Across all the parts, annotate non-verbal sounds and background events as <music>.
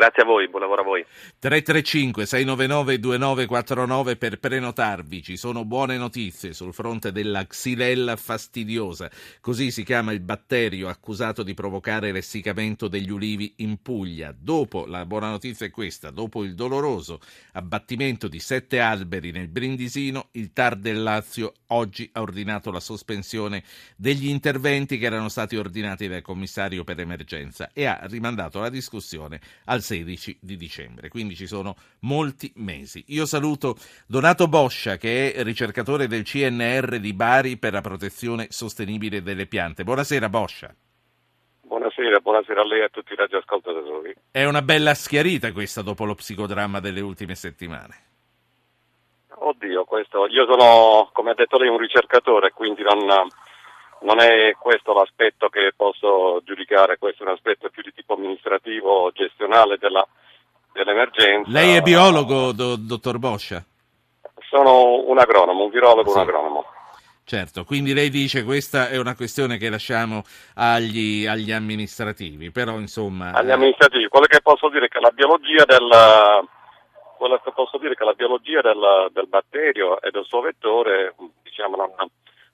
Grazie a voi, buon lavoro a voi. 335 699 2949 per prenotarvi. Ci sono buone notizie sul fronte della xylella fastidiosa, così si chiama il batterio accusato di provocare l'essiccamento degli ulivi in Puglia. Dopo, la buona notizia è questa, dopo il doloroso abbattimento di sette alberi nel Brindisino, il TAR del Lazio oggi ha ordinato la sospensione degli interventi che erano stati ordinati dal commissario per emergenza e ha rimandato la discussione al 16 di dicembre, quindi ci sono molti mesi. Io saluto Donato Boscia che è ricercatore del CNR di Bari per la protezione sostenibile delle piante. Buonasera Boscia. Buonasera, buonasera a lei e a tutti i radioascoltatori. È una bella schiarita questa dopo lo psicodramma delle ultime settimane. Oddio, questo, io sono, come ha detto lei, un ricercatore, quindi non, non è questo l'aspetto che posso giudicare, questo è un aspetto più di tipo amministrativo, gestionale della, dell'emergenza. Lei è biologo, do, dottor Boscia? Sono un agronomo, un virologo, sì. un agronomo. Certo, quindi lei dice questa è una questione che lasciamo agli, agli amministrativi, però insomma... Agli amministrativi, quello che posso dire è che la biologia del, quello che posso dire è che la biologia del, del batterio e del suo vettore diciamo, non,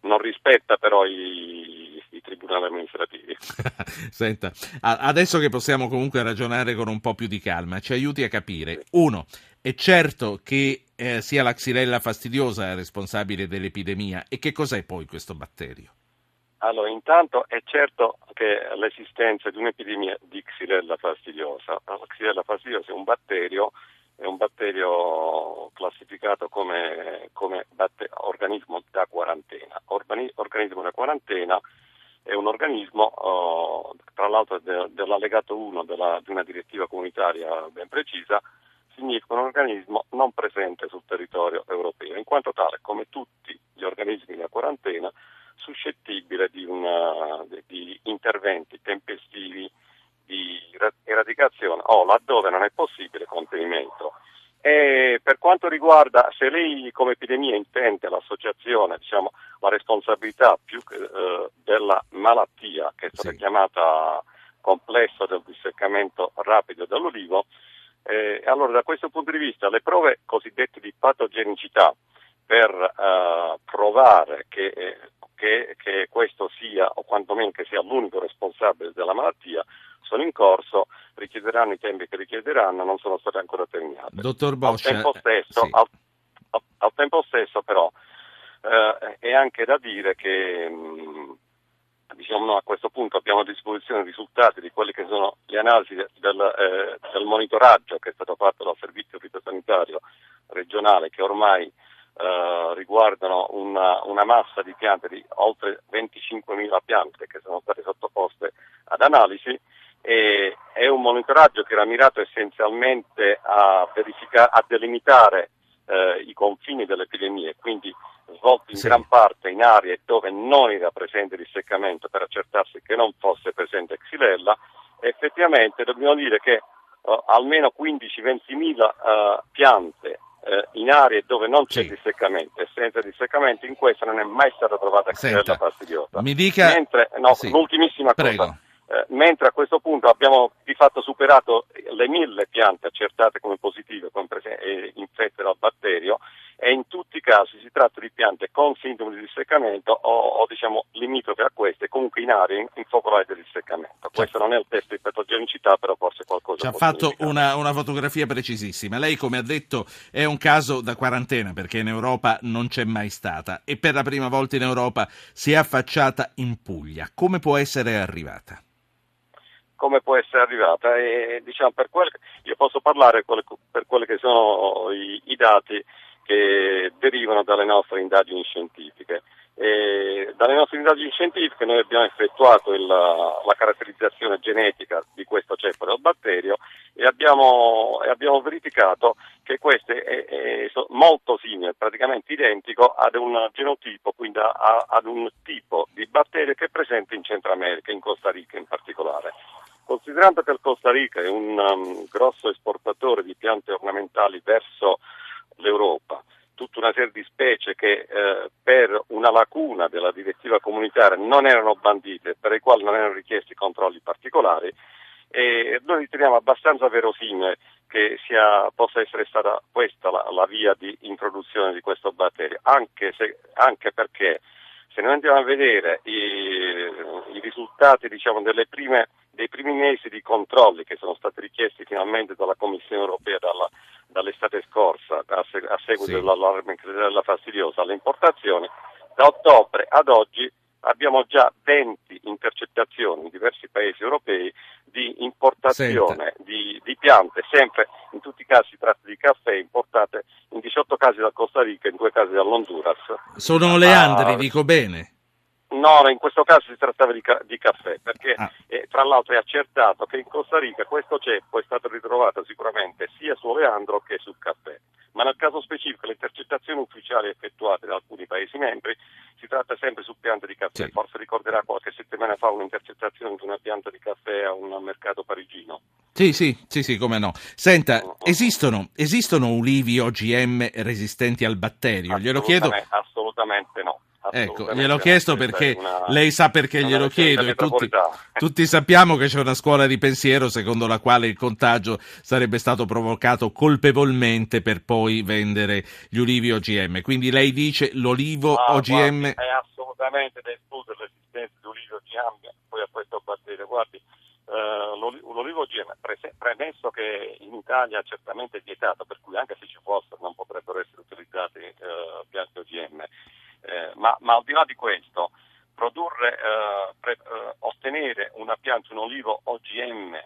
non rispetta però i tribunali amministrativi. <laughs> Senta, adesso che possiamo comunque ragionare con un po' più di calma, ci aiuti a capire. Uno, è certo che eh, sia la xylella fastidiosa responsabile dell'epidemia e che cos'è poi questo batterio? Allora, intanto è certo che l'esistenza di un'epidemia di xylella fastidiosa. La xylella fastidiosa è un batterio è un batterio classificato come, come batter- organismo da quarantena. Organi- organismo da quarantena un organismo, oh, tra l'altro de- dell'allegato 1 della, di una direttiva comunitaria ben precisa, significa un organismo non presente sul territorio europeo, in quanto tale, come tutti gli organismi da quarantena, suscettibile di, una, di interventi tempestivi di eradicazione o laddove non è possibile contenimento. E per quanto riguarda se lei come epidemia intende l'associazione, diciamo, la responsabilità più eh, della malattia che è stata sì. chiamata complesso del disseccamento rapido dell'olivo, eh, allora da questo punto di vista le prove cosiddette di patogenicità per eh, provare che, eh, che, che questo sia o quantomeno che sia l'unico responsabile della malattia sono in corso, richiederanno i tempi che richiederanno, non sono state ancora terminate. Dottor Bosch, al tempo stesso, sì. al, al, al tempo stesso però eh, è anche da dire che mh, diciamo, no, a questo punto abbiamo a disposizione i risultati di quelle che sono le analisi del, eh, del monitoraggio che è stato fatto dal servizio fitosanitario regionale che ormai Uh, riguardano una, una, massa di piante di oltre 25.000 piante che sono state sottoposte ad analisi e è un monitoraggio che era mirato essenzialmente a, a delimitare eh, i confini delle epidemie, quindi svolto in sì. gran parte in aree dove non era presente disseccamento per accertarsi che non fosse presente Xylella, effettivamente dobbiamo dire che uh, almeno 15-20 mila uh, piante uh, in aree dove non c'è sì. disseccamento e senza disseccamento in questa non è mai stata trovata Xylella fastidiosa. Mi dica... Mentre, no, sì. l'ultimissima Prego. cosa eh, mentre a questo punto abbiamo di fatto superato le mille piante accertate come positive, come presen- infette dal batterio, e in tutti i casi si tratta di piante con sintomi di disseccamento o, o diciamo limitrofe a queste, comunque in aree in, in focolare del disseccamento. Questo non è il test di patogenicità, però forse qualcosa. Ci ha fatto una, una, fotografia precisissima. Lei, come ha detto, è un caso da quarantena perché in Europa non c'è mai stata e per la prima volta in Europa si è affacciata in Puglia. Come può essere arrivata? Come può essere arrivata e diciamo, per quel, io posso parlare per quelli che sono i, i, dati che derivano dalle nostre indagini scientifiche. E dalle nostre indagini scientifiche noi abbiamo effettuato il, la caratterizzazione genetica di questo ceppo del batterio e abbiamo, abbiamo verificato che questo è, è, molto simile, praticamente identico ad un genotipo, quindi a, ad un tipo di batterio che è presente in Centro America, in Costa Rica in particolare. Considerando che il Costa Rica è un um, grosso esportatore di piante ornamentali verso l'Europa, tutta una serie di specie che eh, per una lacuna della direttiva comunitaria non erano bandite, per le quali non erano richiesti controlli particolari, e noi riteniamo abbastanza verosimile che sia, possa essere stata questa la, la, via di introduzione di questo batterio, anche, se, anche perché se noi andiamo a vedere i, i risultati diciamo, prime, dei primi mesi di controlli che sono stati richiesti finalmente dalla Commissione europea dalla, dall'estate scorsa a, a seguito sì. dell'allarme della fastidiosa alle importazioni, da ottobre ad oggi abbiamo già 20 intercettazioni in diversi paesi europei di importazione di, di, piante, sempre in tutti i casi si tratta di caffè importate in 18 casi dal Costa Rica e in due casi dall'Honduras. Sono leandri, ah, dico bene. No, in questo caso si trattava di, ca- di caffè, perché ah. eh, tra l'altro è accertato che in Costa Rica questo ceppo è stato ritrovato sicuramente sia su oleandro che sul caffè. Ma nel caso specifico le intercettazioni ufficiali effettuate da alcuni Paesi membri si tratta sempre su piante di caffè. Sì. Forse ricorderà qualche settimana fa un'intercettazione di una pianta di caffè a un mercato parigino. Sì, sì, sì, sì, come no. Senta, esistono, esistono ulivi OGM resistenti al batterio? Glielo chiedo. Assolutamente no. Ecco, gliel'ho chiesto perché una, lei sa perché glielo chiedo e tutti, <laughs> tutti, sappiamo che c'è una scuola di pensiero secondo la quale il contagio sarebbe stato provocato colpevolmente per poi vendere gli ulivi OGM. Quindi lei dice l'olivo ah, OGM... Guardi, è assolutamente da escludere l'esistenza di ulivi OGM poi a questo batterio. Guardi, uh, l'olivo OGM, premesso che in Italia certamente è vietato, per cui anche se ci fossero non potrebbero essere utilizzati uh, piante OGM, eh, ma, ma, al di là di questo, produrre, eh, pre, eh, ottenere una pianta, un olivo OGM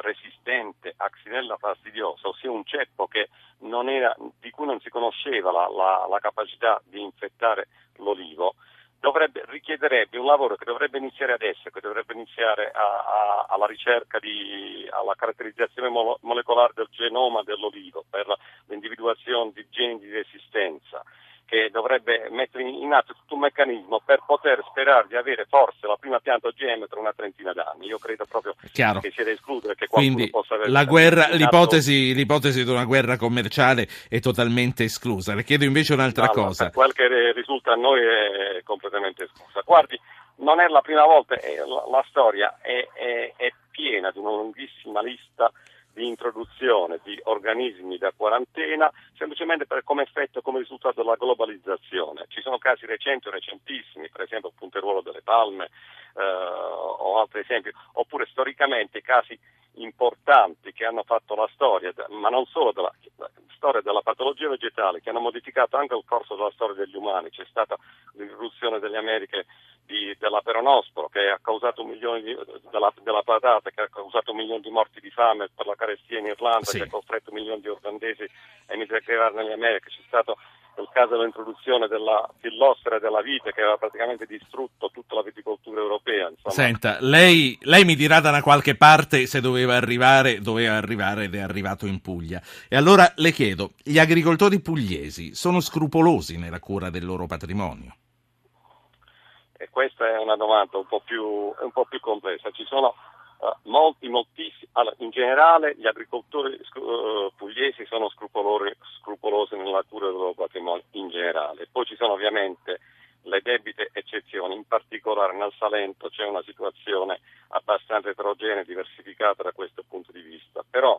resistente a Xylella fastidiosa, ossia un ceppo era, di cui non si conosceva la, la, la capacità di infettare l'olivo, dovrebbe, richiederebbe un lavoro che dovrebbe iniziare adesso, che dovrebbe iniziare a, a, alla ricerca di, alla caratterizzazione mo- molecolare del genoma dell'olivo per l'individuazione di geni di resistenza che dovrebbe mettere in atto tutto un meccanismo per poter sperare di avere forse la prima pianta OGM tra una trentina d'anni. Io credo proprio Chiaro. che sia da escludere che qualcuno Quindi possa avere la guerra, l'ipotesi, l'ipotesi, di una guerra commerciale è totalmente esclusa. Le chiedo invece un'altra no, cosa. No, quel che risulta a noi è completamente esclusa. Guardi, non è la prima volta, la, la storia è, è, è piena di una lunghissima lista di introduzione di organismi da quarantena semplicemente per, come effetto, come risultato della globalizzazione. Ci sono casi recenti o recentissimi, per esempio il punteruolo delle palme eh, o altri esempi, oppure storicamente casi importanti che hanno fatto la storia, ma non solo della storia della patologia vegetale, che hanno modificato anche il corso della storia degli umani. C'è stata l'irruzione delle Americhe di, della peronosporo che ha causato un milione di, della, della, patata che ha causato un milione di morti di fame per la carestia in Irlanda sì. che ha costretto milioni di irlandesi a emigrare nelle Americhe c'è stato il caso dell'introduzione della fillossera e della vite che aveva praticamente distrutto tutta la viticoltura europea. Insomma. Senta, lei, lei, mi dirà da una qualche parte se doveva arrivare, doveva arrivare ed è arrivato in Puglia. E allora le chiedo, gli agricoltori pugliesi sono scrupolosi nella cura del loro patrimonio? E questa è una domanda un po' più, un po più complessa. Ci sono molti, moltissimi. Allora, in generale gli agricoltori uh, pugliesi sono scrupolosi, nella cura del loro patrimonio in generale. Poi ci sono ovviamente le debite eccezioni, in particolare nel Salento c'è una situazione abbastanza eterogenea e diversificata da questo punto di vista. Però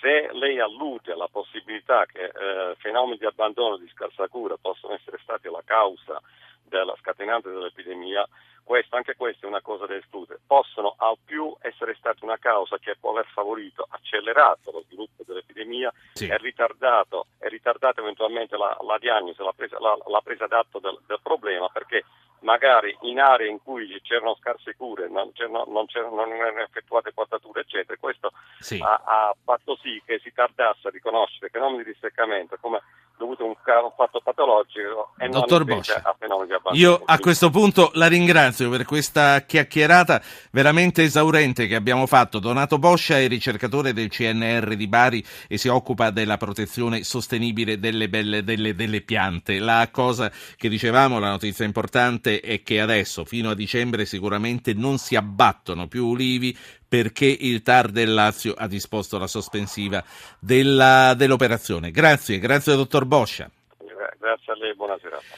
se lei allude alla possibilità che eh, fenomeni di abbandono di scarsa cura possono essere stati la causa della scatenante dell'epidemia, questo, anche questa è una cosa da escludere. Possono al più essere stata una causa che può aver favorito, accelerato lo sviluppo dell'epidemia sì. e ritardato, ritardato, eventualmente la, la diagnosi, la presa, la, la presa d'atto del, del problema perché magari in aree in cui c'erano scarse cure, non, c'erano, non, c'erano, non erano effettuate quattature, eccetera. Questo sì. ha, ha, fatto sì che si tardasse a riconoscere fenomeni di seccamento come dovuto a un, un fatto patologico e Dottor non a fenomeni di abbandono. Io a questo punto la ringrazio per questa chiacchierata veramente esaurente che abbiamo fatto. Donato Boscia è ricercatore del CNR di Bari e si occupa della protezione sostenibile delle, belle, delle, delle piante. La cosa che dicevamo, la notizia importante è che adesso fino a dicembre sicuramente non si abbattono più ulivi perché il TAR del Lazio ha disposto la sospensiva della, dell'operazione. Grazie, grazie dottor Boscia. Grazie a lei, buona serata.